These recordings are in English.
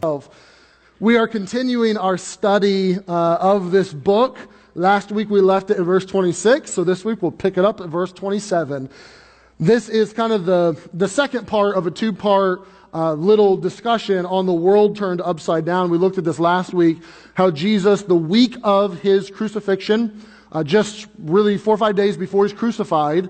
12. We are continuing our study uh, of this book. Last week we left it at verse 26, so this week we'll pick it up at verse 27. This is kind of the, the second part of a two part uh, little discussion on the world turned upside down. We looked at this last week, how Jesus, the week of his crucifixion, uh, just really four or five days before he's crucified,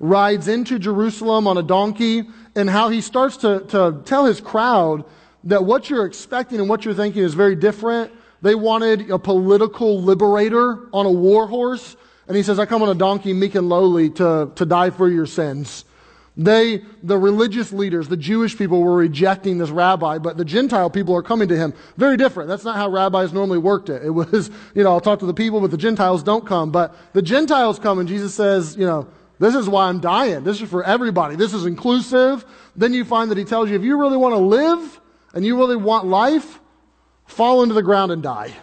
rides into Jerusalem on a donkey, and how he starts to, to tell his crowd that what you're expecting and what you're thinking is very different. They wanted a political liberator on a war horse. And he says, I come on a donkey, meek and lowly, to, to die for your sins. They, the religious leaders, the Jewish people were rejecting this rabbi, but the Gentile people are coming to him. Very different. That's not how rabbis normally worked it. It was, you know, I'll talk to the people, but the Gentiles don't come. But the Gentiles come and Jesus says, you know, this is why I'm dying. This is for everybody. This is inclusive. Then you find that he tells you, if you really want to live, and you really want life, fall into the ground and die.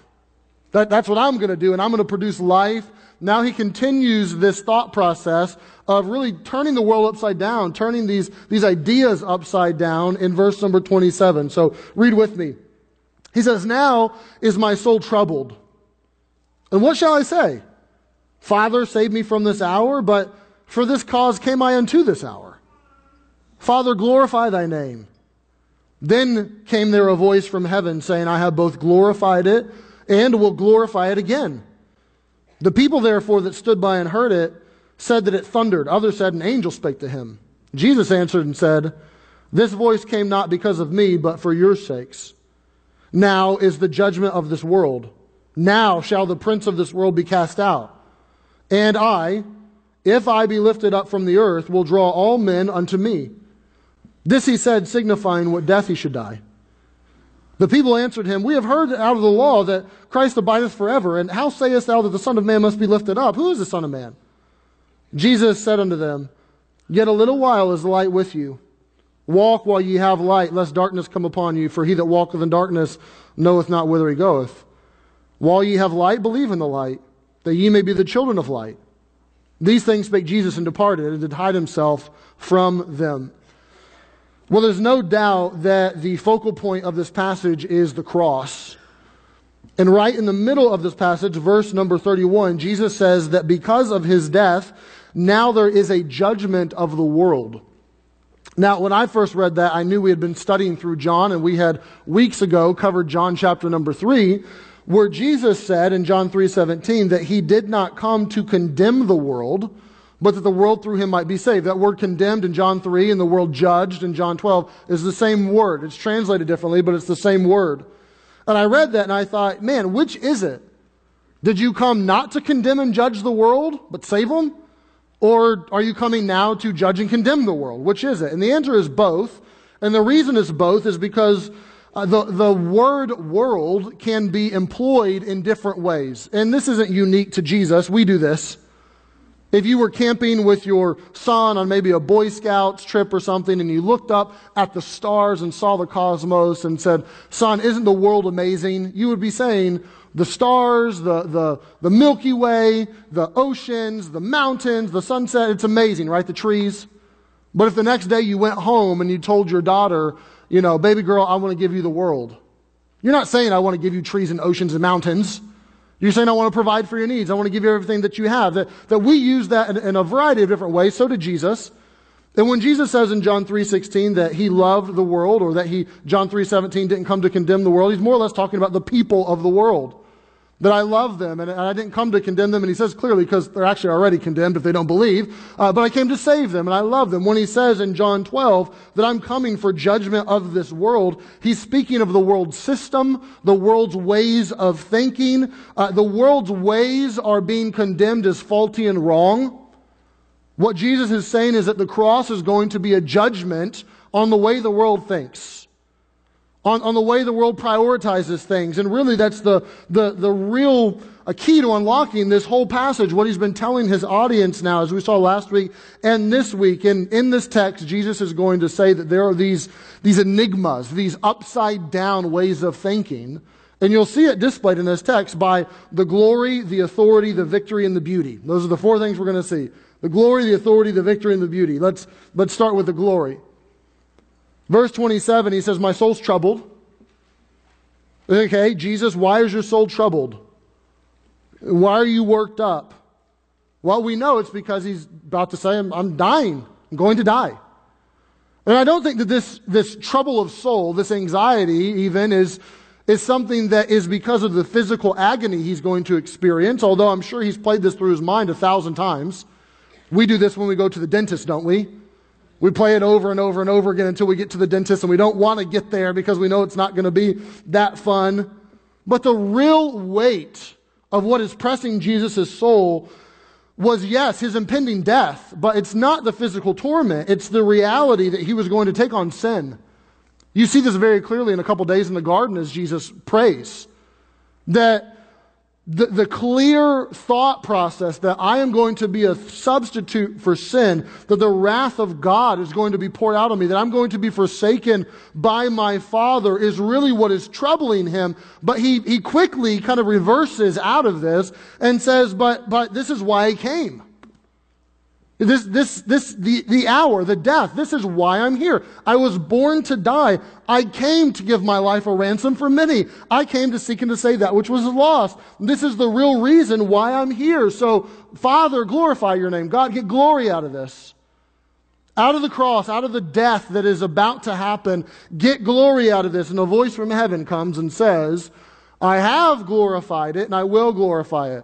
That, that's what I'm going to do, and I'm going to produce life. Now he continues this thought process of really turning the world upside down, turning these, these ideas upside down in verse number 27. So read with me. He says, Now is my soul troubled. And what shall I say? Father, save me from this hour, but for this cause came I unto this hour. Father, glorify thy name. Then came there a voice from heaven saying, I have both glorified it and will glorify it again. The people, therefore, that stood by and heard it said that it thundered. Others said, An angel spake to him. Jesus answered and said, This voice came not because of me, but for your sakes. Now is the judgment of this world. Now shall the prince of this world be cast out. And I, if I be lifted up from the earth, will draw all men unto me. This he said, signifying what death he should die. The people answered him, We have heard out of the law that Christ abideth forever, and how sayest thou that the Son of Man must be lifted up? Who is the Son of Man? Jesus said unto them, Yet a little while is the light with you. Walk while ye have light, lest darkness come upon you, for he that walketh in darkness knoweth not whither he goeth. While ye have light, believe in the light, that ye may be the children of light. These things spake Jesus and departed, and did hide himself from them. Well, there's no doubt that the focal point of this passage is the cross. And right in the middle of this passage, verse number 31, Jesus says that because of his death, now there is a judgment of the world. Now, when I first read that, I knew we had been studying through John, and we had weeks ago covered John chapter number 3, where Jesus said in John 3:17 that he did not come to condemn the world, but that the world through him might be saved. That word condemned in John 3 and the world judged in John 12 is the same word. It's translated differently, but it's the same word. And I read that and I thought, man, which is it? Did you come not to condemn and judge the world, but save them? Or are you coming now to judge and condemn the world? Which is it? And the answer is both. And the reason it's both is because uh, the, the word world can be employed in different ways. And this isn't unique to Jesus. We do this. If you were camping with your son on maybe a Boy Scouts trip or something and you looked up at the stars and saw the cosmos and said, son, isn't the world amazing? You would be saying, the stars, the, the, the Milky Way, the oceans, the mountains, the sunset, it's amazing, right? The trees. But if the next day you went home and you told your daughter, you know, baby girl, I want to give you the world. You're not saying I want to give you trees and oceans and mountains. You're saying, I want to provide for your needs. I want to give you everything that you have. That, that we use that in, in a variety of different ways. So did Jesus. And when Jesus says in John 3:16 that he loved the world or that he John 3:17 didn't come to condemn the world, he's more or less talking about the people of the world that I love them and I didn't come to condemn them. And he says clearly because they're actually already condemned if they don't believe. Uh, but I came to save them and I love them. When he says in John 12 that I'm coming for judgment of this world, he's speaking of the world's system, the world's ways of thinking. Uh, the world's ways are being condemned as faulty and wrong. What Jesus is saying is that the cross is going to be a judgment on the way the world thinks on, on the way the world prioritizes things. And really, that's the, the, the real a key to unlocking this whole passage, what he's been telling his audience now, as we saw last week and this week. And in this text, Jesus is going to say that there are these, these enigmas, these upside down ways of thinking. And you'll see it displayed in this text by the glory, the authority, the victory, and the beauty. Those are the four things we're going to see. The glory, the authority, the victory, and the beauty. Let's, let's start with the glory. Verse 27, he says, My soul's troubled. Okay, Jesus, why is your soul troubled? Why are you worked up? Well, we know it's because he's about to say, I'm, I'm dying. I'm going to die. And I don't think that this, this trouble of soul, this anxiety even, is, is something that is because of the physical agony he's going to experience, although I'm sure he's played this through his mind a thousand times. We do this when we go to the dentist, don't we? We play it over and over and over again until we get to the dentist and we don't want to get there because we know it's not going to be that fun. But the real weight of what is pressing Jesus' soul was, yes, his impending death, but it's not the physical torment. It's the reality that he was going to take on sin. You see this very clearly in a couple days in the garden as Jesus prays. That the, the clear thought process that I am going to be a substitute for sin, that the wrath of God is going to be poured out on me, that I'm going to be forsaken by my Father is really what is troubling him. But he, he quickly kind of reverses out of this and says, but, but this is why I came. This, this, this, the, the hour, the death, this is why I'm here. I was born to die. I came to give my life a ransom for many. I came to seek and to save that which was lost. This is the real reason why I'm here. So, Father, glorify your name. God, get glory out of this. Out of the cross, out of the death that is about to happen, get glory out of this. And a voice from heaven comes and says, I have glorified it and I will glorify it.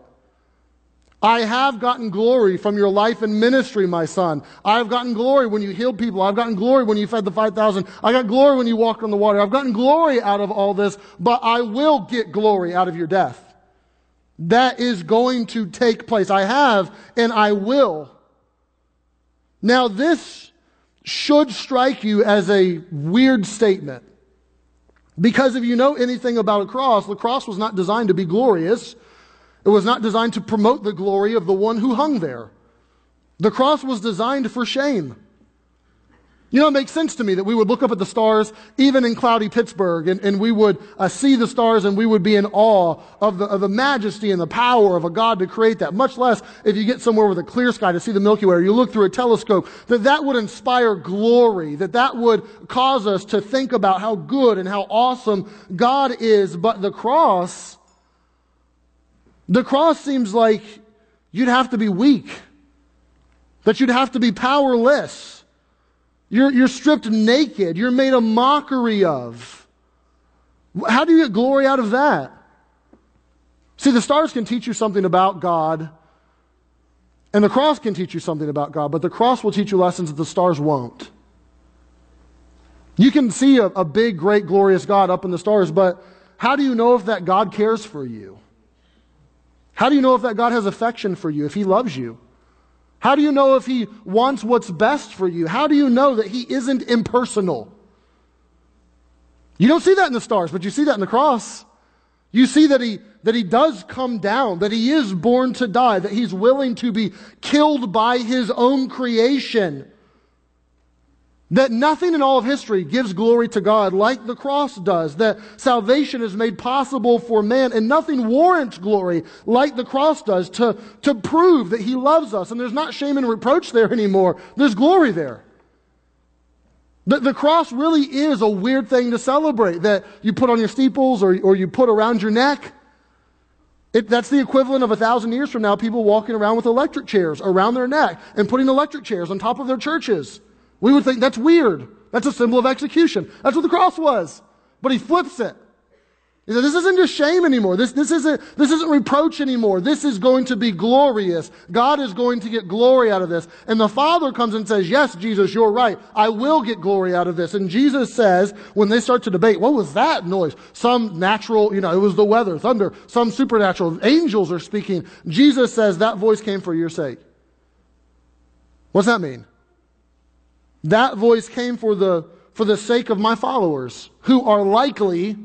I have gotten glory from your life and ministry, my son. I've gotten glory when you healed people. I've gotten glory when you fed the 5,000. I got glory when you walked on the water. I've gotten glory out of all this, but I will get glory out of your death. That is going to take place. I have and I will. Now this should strike you as a weird statement. Because if you know anything about a cross, the cross was not designed to be glorious. It was not designed to promote the glory of the one who hung there. The cross was designed for shame. You know, it makes sense to me that we would look up at the stars, even in cloudy Pittsburgh, and, and we would uh, see the stars and we would be in awe of the, of the majesty and the power of a God to create that. Much less if you get somewhere with a clear sky to see the Milky Way, or you look through a telescope, that that would inspire glory, that that would cause us to think about how good and how awesome God is. But the cross, the cross seems like you'd have to be weak, that you'd have to be powerless. You're, you're stripped naked, you're made a mockery of. How do you get glory out of that? See, the stars can teach you something about God, and the cross can teach you something about God, but the cross will teach you lessons that the stars won't. You can see a, a big, great, glorious God up in the stars, but how do you know if that God cares for you? How do you know if that God has affection for you, if He loves you? How do you know if He wants what's best for you? How do you know that He isn't impersonal? You don't see that in the stars, but you see that in the cross. You see that he, that he does come down, that he is born to die, that he's willing to be killed by his own creation. That nothing in all of history gives glory to God like the cross does. That salvation is made possible for man and nothing warrants glory like the cross does to, to prove that he loves us. And there's not shame and reproach there anymore. There's glory there. The, the cross really is a weird thing to celebrate that you put on your steeples or, or you put around your neck. It, that's the equivalent of a thousand years from now, people walking around with electric chairs around their neck and putting electric chairs on top of their churches. We would think that's weird. That's a symbol of execution. That's what the cross was. But he flips it. He said, this isn't just shame anymore. This, this, isn't, this isn't reproach anymore. This is going to be glorious. God is going to get glory out of this. And the Father comes and says, yes, Jesus, you're right. I will get glory out of this. And Jesus says, when they start to debate, what was that noise? Some natural, you know, it was the weather, thunder, some supernatural. Angels are speaking. Jesus says, that voice came for your sake. What's that mean? That voice came for the, for the sake of my followers who are likely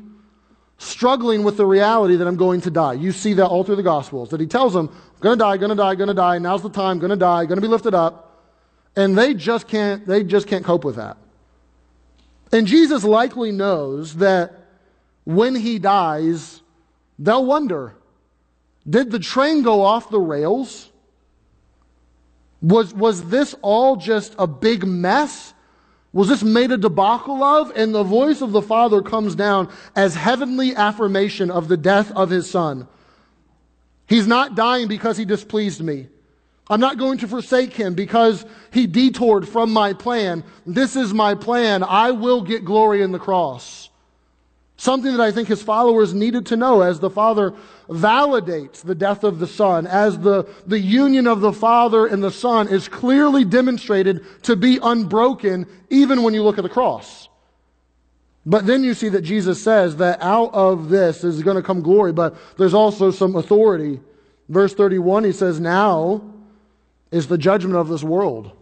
struggling with the reality that I'm going to die. You see that all through the Gospels, that he tells them, I'm gonna die, gonna die, gonna die, now's the time, gonna die, gonna be lifted up. And they just can't, they just can't cope with that. And Jesus likely knows that when he dies, they'll wonder, did the train go off the rails? Was, was this all just a big mess? was this made a debacle of? And the voice of the Father comes down as heavenly affirmation of the death of his Son. He's not dying because he displeased me. I'm not going to forsake him because he detoured from my plan. This is my plan. I will get glory in the cross. Something that I think his followers needed to know as the Father validates the death of the Son, as the, the union of the Father and the Son is clearly demonstrated to be unbroken, even when you look at the cross. But then you see that Jesus says that out of this is going to come glory, but there's also some authority. Verse 31, he says, Now is the judgment of this world.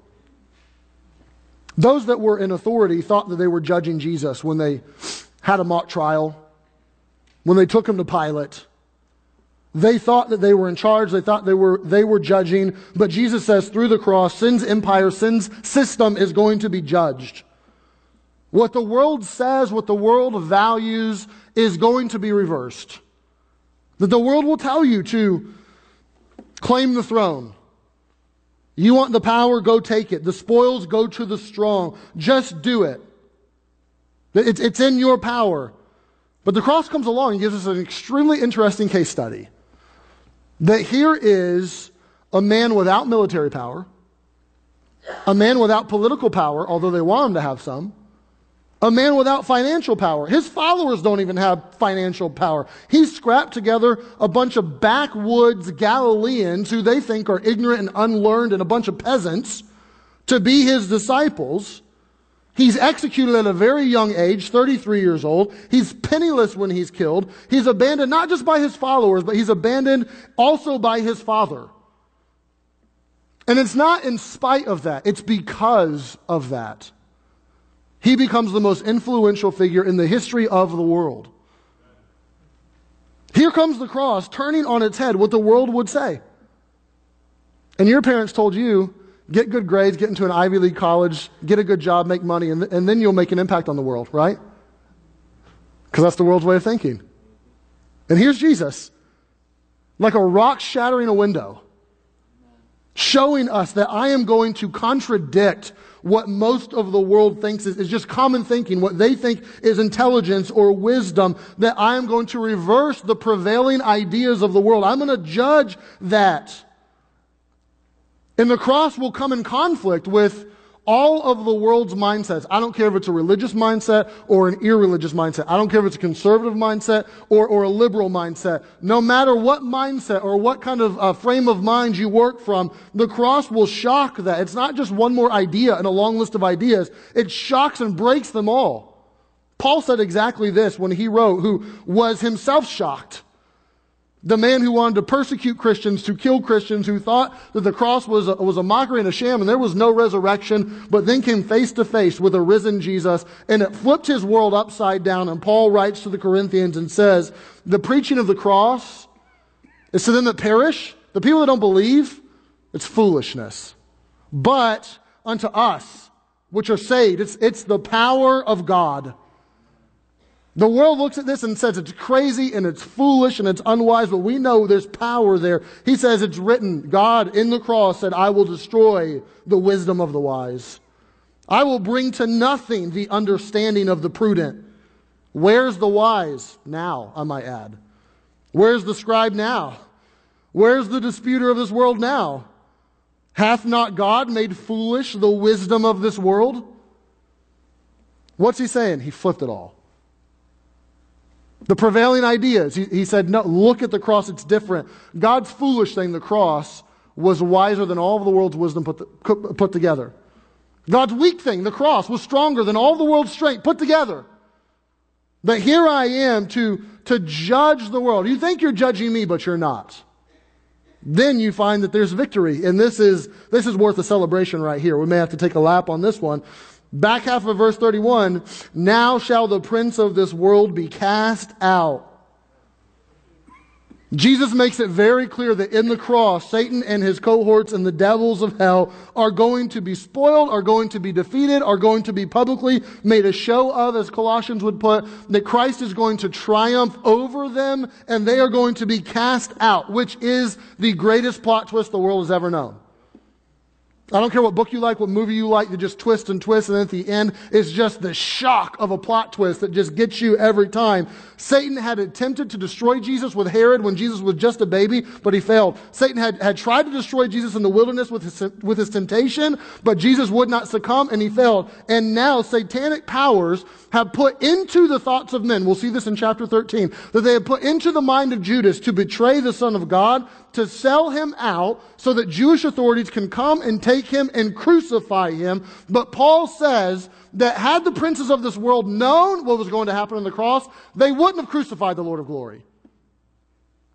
Those that were in authority thought that they were judging Jesus when they had a mock trial, when they took him to Pilate. They thought that they were in charge. They thought they were, they were judging. But Jesus says through the cross, sin's empire, sin's system is going to be judged. What the world says, what the world values is going to be reversed. That the world will tell you to claim the throne. You want the power, go take it. The spoils go to the strong. Just do it. It's, it's in your power. But the cross comes along and gives us an extremely interesting case study. That here is a man without military power, a man without political power, although they want him to have some, a man without financial power. His followers don't even have financial power. He's scrapped together a bunch of backwoods Galileans who they think are ignorant and unlearned and a bunch of peasants to be his disciples. He's executed at a very young age, 33 years old. He's penniless when he's killed. He's abandoned not just by his followers, but he's abandoned also by his father. And it's not in spite of that, it's because of that. He becomes the most influential figure in the history of the world. Here comes the cross, turning on its head what the world would say. And your parents told you, get good grades, get into an Ivy League college, get a good job, make money, and, and then you'll make an impact on the world, right? Because that's the world's way of thinking. And here's Jesus, like a rock shattering a window, showing us that I am going to contradict what most of the world thinks is, is, just common thinking, what they think is intelligence or wisdom, that I am going to reverse the prevailing ideas of the world. I'm going to judge that. And the cross will come in conflict with all of the world's mindsets. I don't care if it's a religious mindset or an irreligious mindset. I don't care if it's a conservative mindset or, or a liberal mindset. No matter what mindset or what kind of uh, frame of mind you work from, the cross will shock that. It's not just one more idea in a long list of ideas. It shocks and breaks them all. Paul said exactly this when he wrote, who was himself shocked the man who wanted to persecute Christians, to kill Christians, who thought that the cross was a, was a mockery and a sham and there was no resurrection, but then came face to face with a risen Jesus and it flipped his world upside down. And Paul writes to the Corinthians and says, the preaching of the cross is to them that perish, the people that don't believe, it's foolishness. But unto us, which are saved, it's, it's the power of God. The world looks at this and says it's crazy and it's foolish and it's unwise, but we know there's power there. He says it's written, God in the cross said, I will destroy the wisdom of the wise. I will bring to nothing the understanding of the prudent. Where's the wise? Now, I might add. Where's the scribe now? Where's the disputer of this world now? Hath not God made foolish the wisdom of this world? What's he saying? He flipped it all. The prevailing ideas. He, he said, no, look at the cross, it's different. God's foolish thing, the cross, was wiser than all of the world's wisdom put, the, put together. God's weak thing, the cross, was stronger than all the world's strength put together. But here I am to, to judge the world. You think you're judging me, but you're not. Then you find that there's victory. And this is, this is worth a celebration right here. We may have to take a lap on this one. Back half of verse 31, now shall the prince of this world be cast out. Jesus makes it very clear that in the cross, Satan and his cohorts and the devils of hell are going to be spoiled, are going to be defeated, are going to be publicly made a show of, as Colossians would put, that Christ is going to triumph over them and they are going to be cast out, which is the greatest plot twist the world has ever known. I don't care what book you like, what movie you like, to just twist and twist, and then at the end, it's just the shock of a plot twist that just gets you every time. Satan had attempted to destroy Jesus with Herod when Jesus was just a baby, but he failed. Satan had, had tried to destroy Jesus in the wilderness with his, with his temptation, but Jesus would not succumb, and he failed. And now satanic powers have put into the thoughts of men, we'll see this in chapter 13, that they have put into the mind of Judas to betray the Son of God, to sell him out so that Jewish authorities can come and take him and crucify him. But Paul says that had the princes of this world known what was going to happen on the cross, they wouldn't have crucified the Lord of glory.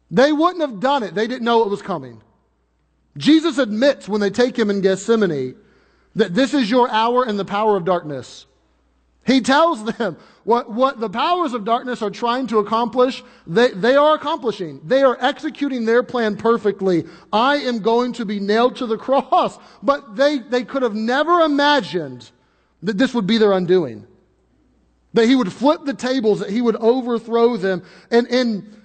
They wouldn't have done it. They didn't know it was coming. Jesus admits when they take him in Gethsemane that this is your hour and the power of darkness. He tells them what, what the powers of darkness are trying to accomplish, they, they are accomplishing. They are executing their plan perfectly. I am going to be nailed to the cross. But they, they could have never imagined that this would be their undoing. That he would flip the tables, that he would overthrow them. And, and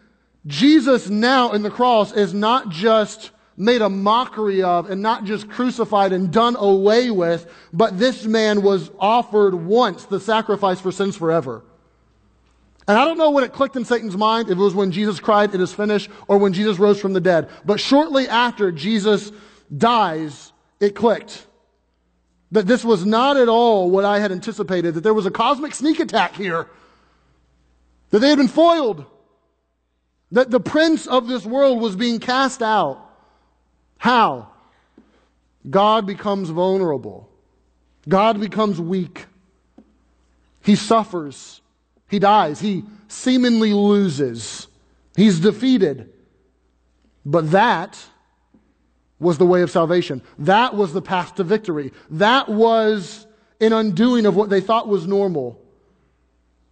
Jesus now in the cross is not just made a mockery of and not just crucified and done away with, but this man was offered once the sacrifice for sins forever. And I don't know when it clicked in Satan's mind, if it was when Jesus cried, it is finished, or when Jesus rose from the dead. But shortly after Jesus dies, it clicked. That this was not at all what I had anticipated, that there was a cosmic sneak attack here. That they had been foiled. That the prince of this world was being cast out. How? God becomes vulnerable. God becomes weak. He suffers. He dies. He seemingly loses. He's defeated. But that was the way of salvation. That was the path to victory. That was an undoing of what they thought was normal.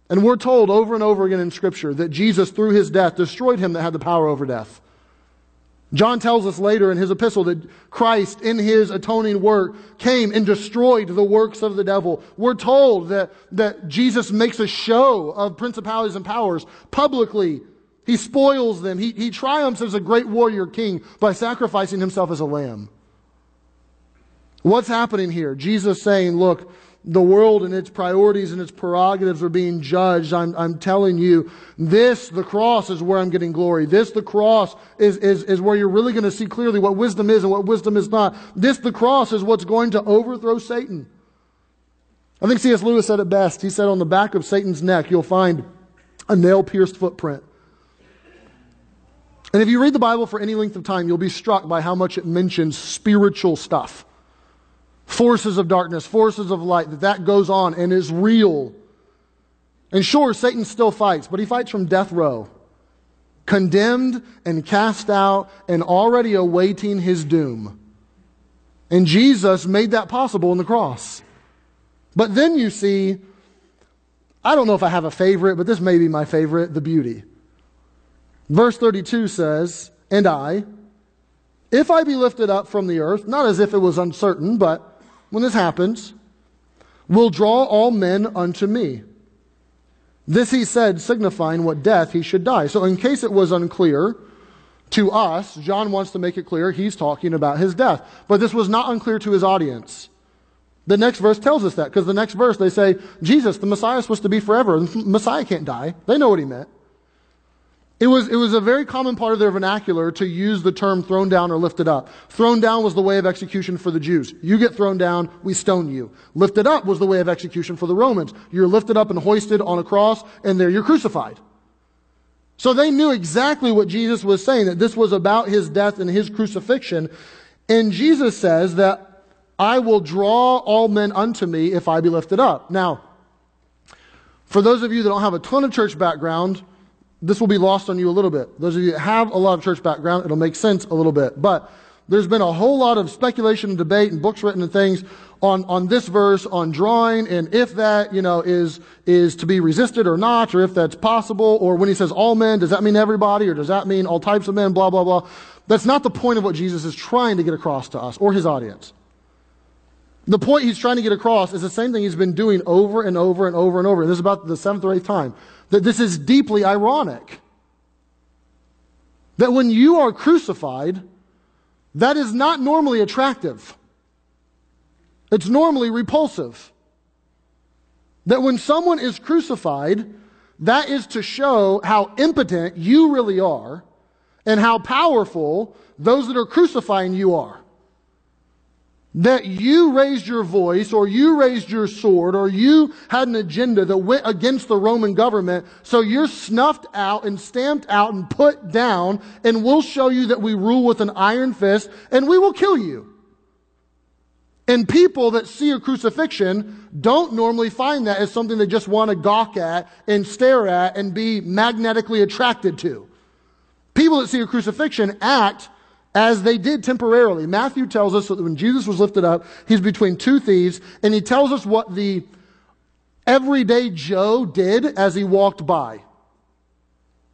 And we're told over and over again in Scripture that Jesus, through his death, destroyed him that had the power over death. John tells us later in his epistle that Christ, in his atoning work, came and destroyed the works of the devil. We're told that, that Jesus makes a show of principalities and powers publicly. He spoils them. He, he triumphs as a great warrior king by sacrificing himself as a lamb. What's happening here? Jesus saying, look, the world and its priorities and its prerogatives are being judged. I'm, I'm telling you, this, the cross, is where I'm getting glory. This, the cross, is, is, is where you're really going to see clearly what wisdom is and what wisdom is not. This, the cross, is what's going to overthrow Satan. I think C.S. Lewis said it best. He said, on the back of Satan's neck, you'll find a nail pierced footprint. And if you read the Bible for any length of time, you'll be struck by how much it mentions spiritual stuff forces of darkness, forces of light, that that goes on and is real. And sure, Satan still fights, but he fights from death row, condemned and cast out and already awaiting his doom. And Jesus made that possible in the cross. But then you see, I don't know if I have a favorite, but this may be my favorite the beauty. Verse 32 says, And I, if I be lifted up from the earth, not as if it was uncertain, but when this happens, will draw all men unto me. This he said, signifying what death he should die. So, in case it was unclear to us, John wants to make it clear he's talking about his death. But this was not unclear to his audience. The next verse tells us that, because the next verse they say, Jesus, the Messiah, is supposed to be forever. The Messiah can't die. They know what he meant. It was, it was a very common part of their vernacular to use the term thrown down or lifted up. Thrown down was the way of execution for the Jews. You get thrown down, we stone you. Lifted up was the way of execution for the Romans. You're lifted up and hoisted on a cross, and there you're crucified. So they knew exactly what Jesus was saying, that this was about his death and his crucifixion. And Jesus says that I will draw all men unto me if I be lifted up. Now, for those of you that don't have a ton of church background, this will be lost on you a little bit. Those of you that have a lot of church background, it'll make sense a little bit. But there's been a whole lot of speculation and debate and books written and things on, on this verse, on drawing, and if that, you know, is, is to be resisted or not, or if that's possible, or when he says all men, does that mean everybody, or does that mean all types of men, blah, blah, blah. That's not the point of what Jesus is trying to get across to us or his audience. The point he's trying to get across is the same thing he's been doing over and over and over and over. This is about the seventh or eighth time that this is deeply ironic. That when you are crucified, that is not normally attractive. It's normally repulsive. That when someone is crucified, that is to show how impotent you really are and how powerful those that are crucifying you are. That you raised your voice or you raised your sword or you had an agenda that went against the Roman government. So you're snuffed out and stamped out and put down and we'll show you that we rule with an iron fist and we will kill you. And people that see a crucifixion don't normally find that as something they just want to gawk at and stare at and be magnetically attracted to. People that see a crucifixion act as they did temporarily. Matthew tells us that when Jesus was lifted up, he's between two thieves, and he tells us what the everyday Joe did as he walked by.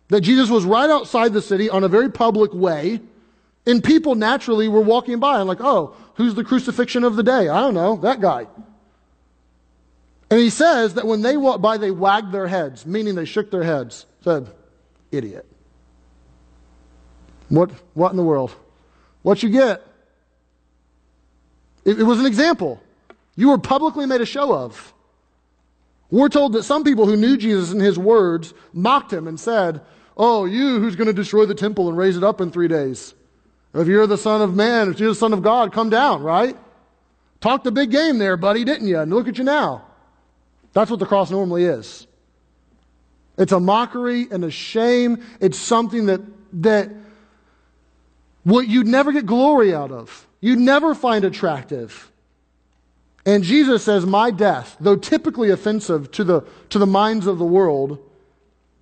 That Jesus was right outside the city on a very public way, and people naturally were walking by and like, oh, who's the crucifixion of the day? I don't know, that guy. And he says that when they walked by, they wagged their heads, meaning they shook their heads, said, idiot. What, what in the world? What you get? It, it was an example. You were publicly made a show of. We're told that some people who knew Jesus and his words mocked him and said, Oh, you who's going to destroy the temple and raise it up in three days. If you're the Son of Man, if you're the Son of God, come down, right? Talk the big game there, buddy, didn't you? And look at you now. That's what the cross normally is. It's a mockery and a shame. It's something that, that what you'd never get glory out of. You'd never find attractive. And Jesus says, My death, though typically offensive to the, to the minds of the world,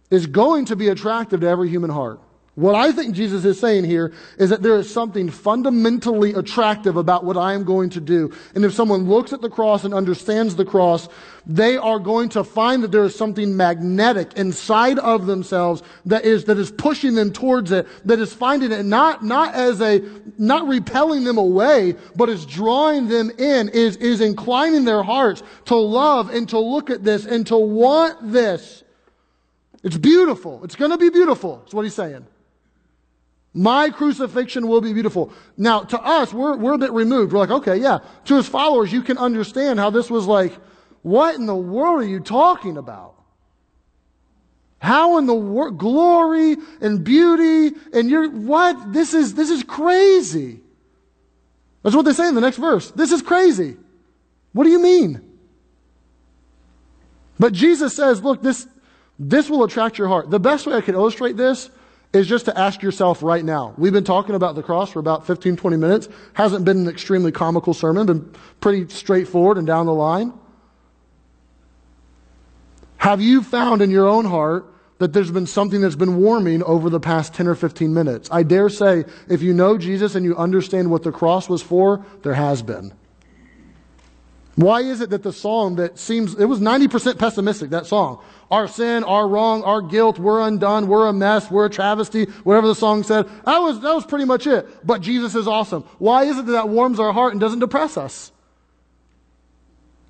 is going to be attractive to every human heart. What I think Jesus is saying here is that there is something fundamentally attractive about what I am going to do. And if someone looks at the cross and understands the cross, they are going to find that there is something magnetic inside of themselves that is, that is pushing them towards it, that is finding it not, not as a, not repelling them away, but is drawing them in, is, is inclining their hearts to love and to look at this and to want this. It's beautiful. It's going to be beautiful. That's what he's saying. My crucifixion will be beautiful. Now, to us, we're, we're a bit removed. We're like, okay, yeah. To his followers, you can understand how this was like, what in the world are you talking about? How in the world, glory and beauty and you're, what? This is, this is crazy. That's what they say in the next verse. This is crazy. What do you mean? But Jesus says, look, this, this will attract your heart. The best way I can illustrate this is just to ask yourself right now. We've been talking about the cross for about 15, 20 minutes. Hasn't been an extremely comical sermon, been pretty straightforward and down the line. Have you found in your own heart that there's been something that's been warming over the past 10 or 15 minutes? I dare say, if you know Jesus and you understand what the cross was for, there has been. Why is it that the song that seems, it was 90% pessimistic, that song. Our sin, our wrong, our guilt, we're undone, we're a mess, we're a travesty, whatever the song said. That was, that was pretty much it. But Jesus is awesome. Why is it that that warms our heart and doesn't depress us?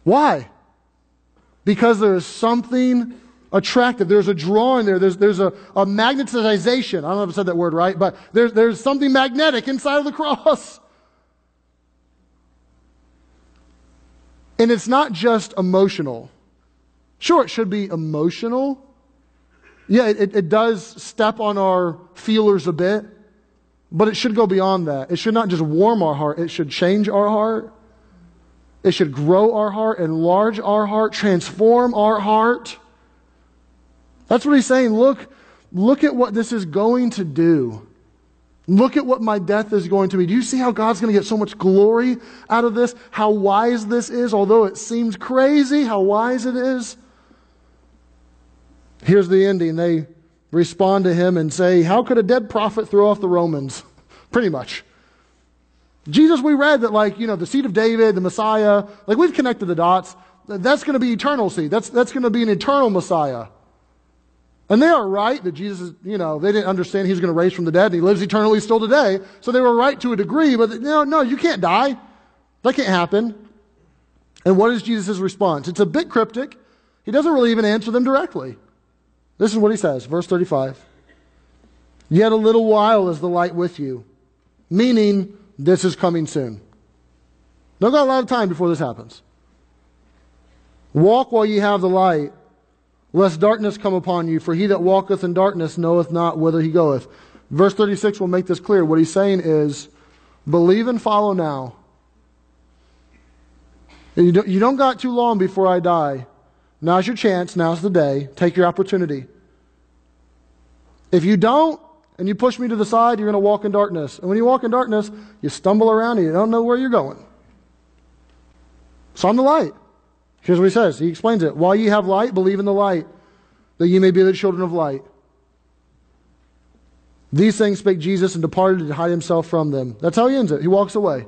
Why? Because there is something attractive. There's a drawing there. There's, there's a, a magnetization. I don't know if I said that word right, but there's, there's something magnetic inside of the cross. And it's not just emotional. Sure, it should be emotional. Yeah, it, it does step on our feelers a bit, but it should go beyond that. It should not just warm our heart, it should change our heart. It should grow our heart, enlarge our heart, transform our heart. That's what he's saying. Look, look at what this is going to do. Look at what my death is going to be. Do you see how God's going to get so much glory out of this? How wise this is, although it seems crazy, how wise it is? Here's the ending. They respond to him and say, How could a dead prophet throw off the Romans? Pretty much. Jesus, we read that, like, you know, the seed of David, the Messiah, like, we've connected the dots. That's going to be eternal seed. That's, that's going to be an eternal Messiah. And they are right that Jesus, you know, they didn't understand he was going to raise from the dead and he lives eternally still today. So they were right to a degree, but no, no, you can't die. That can't happen. And what is Jesus' response? It's a bit cryptic. He doesn't really even answer them directly. This is what he says, verse 35. Yet a little while is the light with you, meaning this is coming soon. Don't got a lot of time before this happens. Walk while ye have the light, lest darkness come upon you, for he that walketh in darkness knoweth not whither he goeth. Verse 36 will make this clear. What he's saying is, believe and follow now. You don't, you don't got too long before I die. Now's your chance. Now's the day. Take your opportunity. If you don't, and you push me to the side, you're going to walk in darkness. And when you walk in darkness, you stumble around and you don't know where you're going. So I'm the light. Here's what he says. He explains it. While ye have light, believe in the light, that ye may be the children of light. These things spake Jesus and departed to hide himself from them. That's how he ends it. He walks away.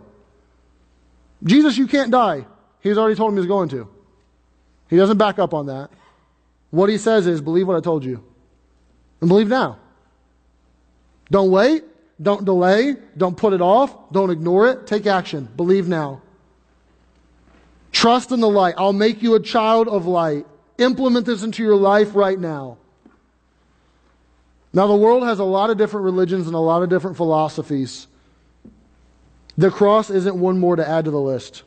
Jesus, you can't die. He's already told him he's going to. He doesn't back up on that. What he says is, believe what I told you. And believe now. Don't wait. Don't delay. Don't put it off. Don't ignore it. Take action. Believe now. Trust in the light. I'll make you a child of light. Implement this into your life right now. Now, the world has a lot of different religions and a lot of different philosophies. The cross isn't one more to add to the list.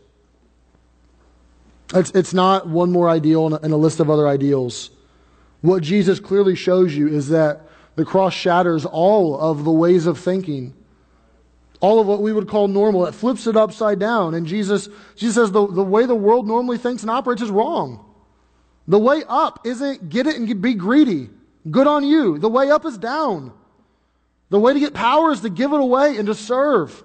It's, it's not one more ideal in a, in a list of other ideals. What Jesus clearly shows you is that the cross shatters all of the ways of thinking, all of what we would call normal. It flips it upside down. And Jesus, Jesus says the, the way the world normally thinks and operates is wrong. The way up isn't get it and be greedy. Good on you. The way up is down. The way to get power is to give it away and to serve.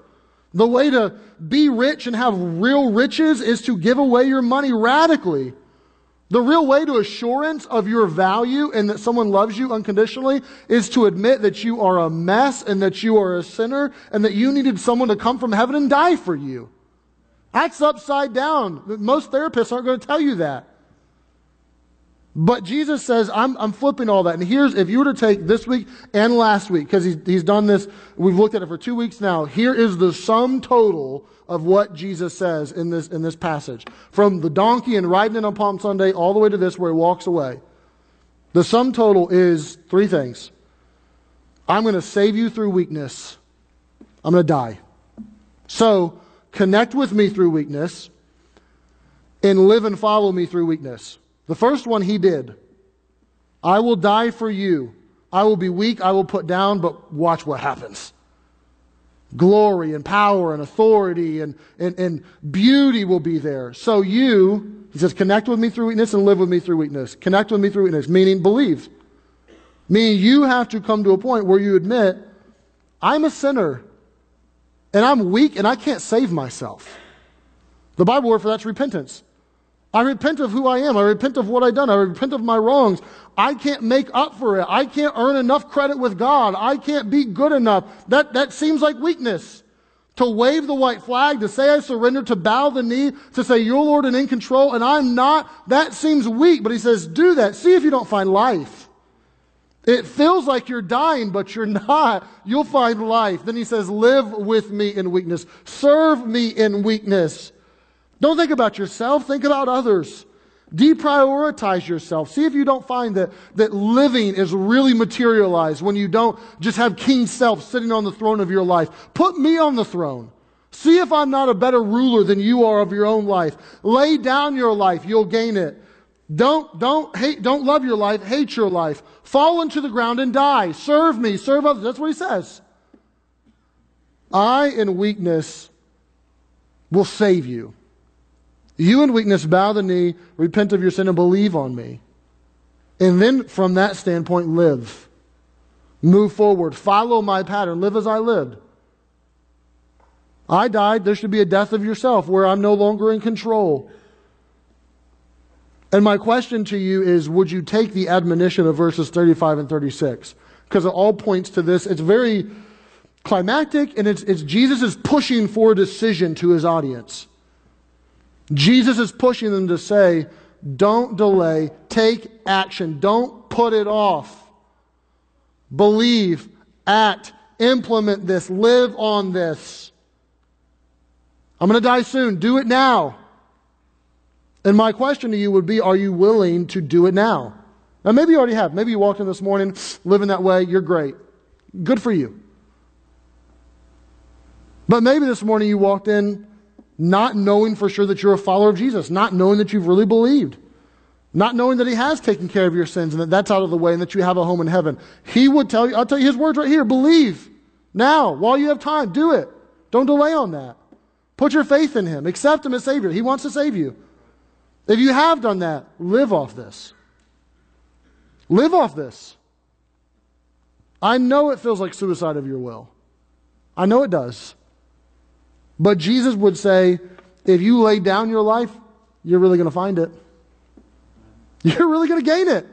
The way to be rich and have real riches is to give away your money radically. The real way to assurance of your value and that someone loves you unconditionally is to admit that you are a mess and that you are a sinner and that you needed someone to come from heaven and die for you. That's upside down. Most therapists aren't going to tell you that. But Jesus says, I'm, I'm flipping all that. And here's, if you were to take this week and last week, because he's, he's done this, we've looked at it for two weeks now, here is the sum total of what Jesus says in this, in this passage. From the donkey and riding in on Palm Sunday all the way to this where he walks away. The sum total is three things. I'm going to save you through weakness. I'm going to die. So, connect with me through weakness and live and follow me through weakness. The first one he did. I will die for you. I will be weak. I will put down, but watch what happens. Glory and power and authority and, and, and beauty will be there. So you, he says, connect with me through weakness and live with me through weakness. Connect with me through weakness, meaning believe. Meaning you have to come to a point where you admit, I'm a sinner and I'm weak and I can't save myself. The Bible word for that's repentance. I repent of who I am. I repent of what I've done. I repent of my wrongs. I can't make up for it. I can't earn enough credit with God. I can't be good enough. That, that seems like weakness. To wave the white flag, to say I surrender, to bow the knee, to say you're Lord and in control, and I'm not, that seems weak. But he says, do that. See if you don't find life. It feels like you're dying, but you're not. You'll find life. Then he says, live with me in weakness. Serve me in weakness. Don't think about yourself, think about others. Deprioritize yourself. See if you don't find that, that living is really materialized when you don't just have King Self sitting on the throne of your life. Put me on the throne. See if I'm not a better ruler than you are of your own life. Lay down your life, you'll gain it. Don't, don't hate, don't love your life, hate your life. Fall into the ground and die. Serve me, serve others. That's what he says. I, in weakness, will save you. You in weakness bow the knee, repent of your sin, and believe on me. And then from that standpoint, live. Move forward. Follow my pattern. Live as I lived. I died. There should be a death of yourself where I'm no longer in control. And my question to you is would you take the admonition of verses 35 and 36? Because it all points to this. It's very climactic, and it's, it's Jesus is pushing for a decision to his audience. Jesus is pushing them to say, don't delay, take action, don't put it off. Believe, act, implement this, live on this. I'm going to die soon. Do it now. And my question to you would be Are you willing to do it now? Now, maybe you already have. Maybe you walked in this morning living that way. You're great. Good for you. But maybe this morning you walked in not knowing for sure that you're a follower of Jesus, not knowing that you've really believed, not knowing that He has taken care of your sins and that that's out of the way and that you have a home in heaven. He would tell you, I'll tell you His words right here believe now, while you have time, do it. Don't delay on that. Put your faith in Him, accept Him as Savior. He wants to save you. If you have done that, live off this. Live off this. I know it feels like suicide of your will. I know it does. But Jesus would say, if you lay down your life, you're really going to find it. You're really going to gain it.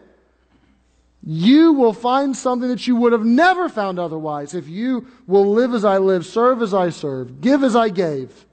You will find something that you would have never found otherwise if you will live as I live, serve as I serve, give as I gave.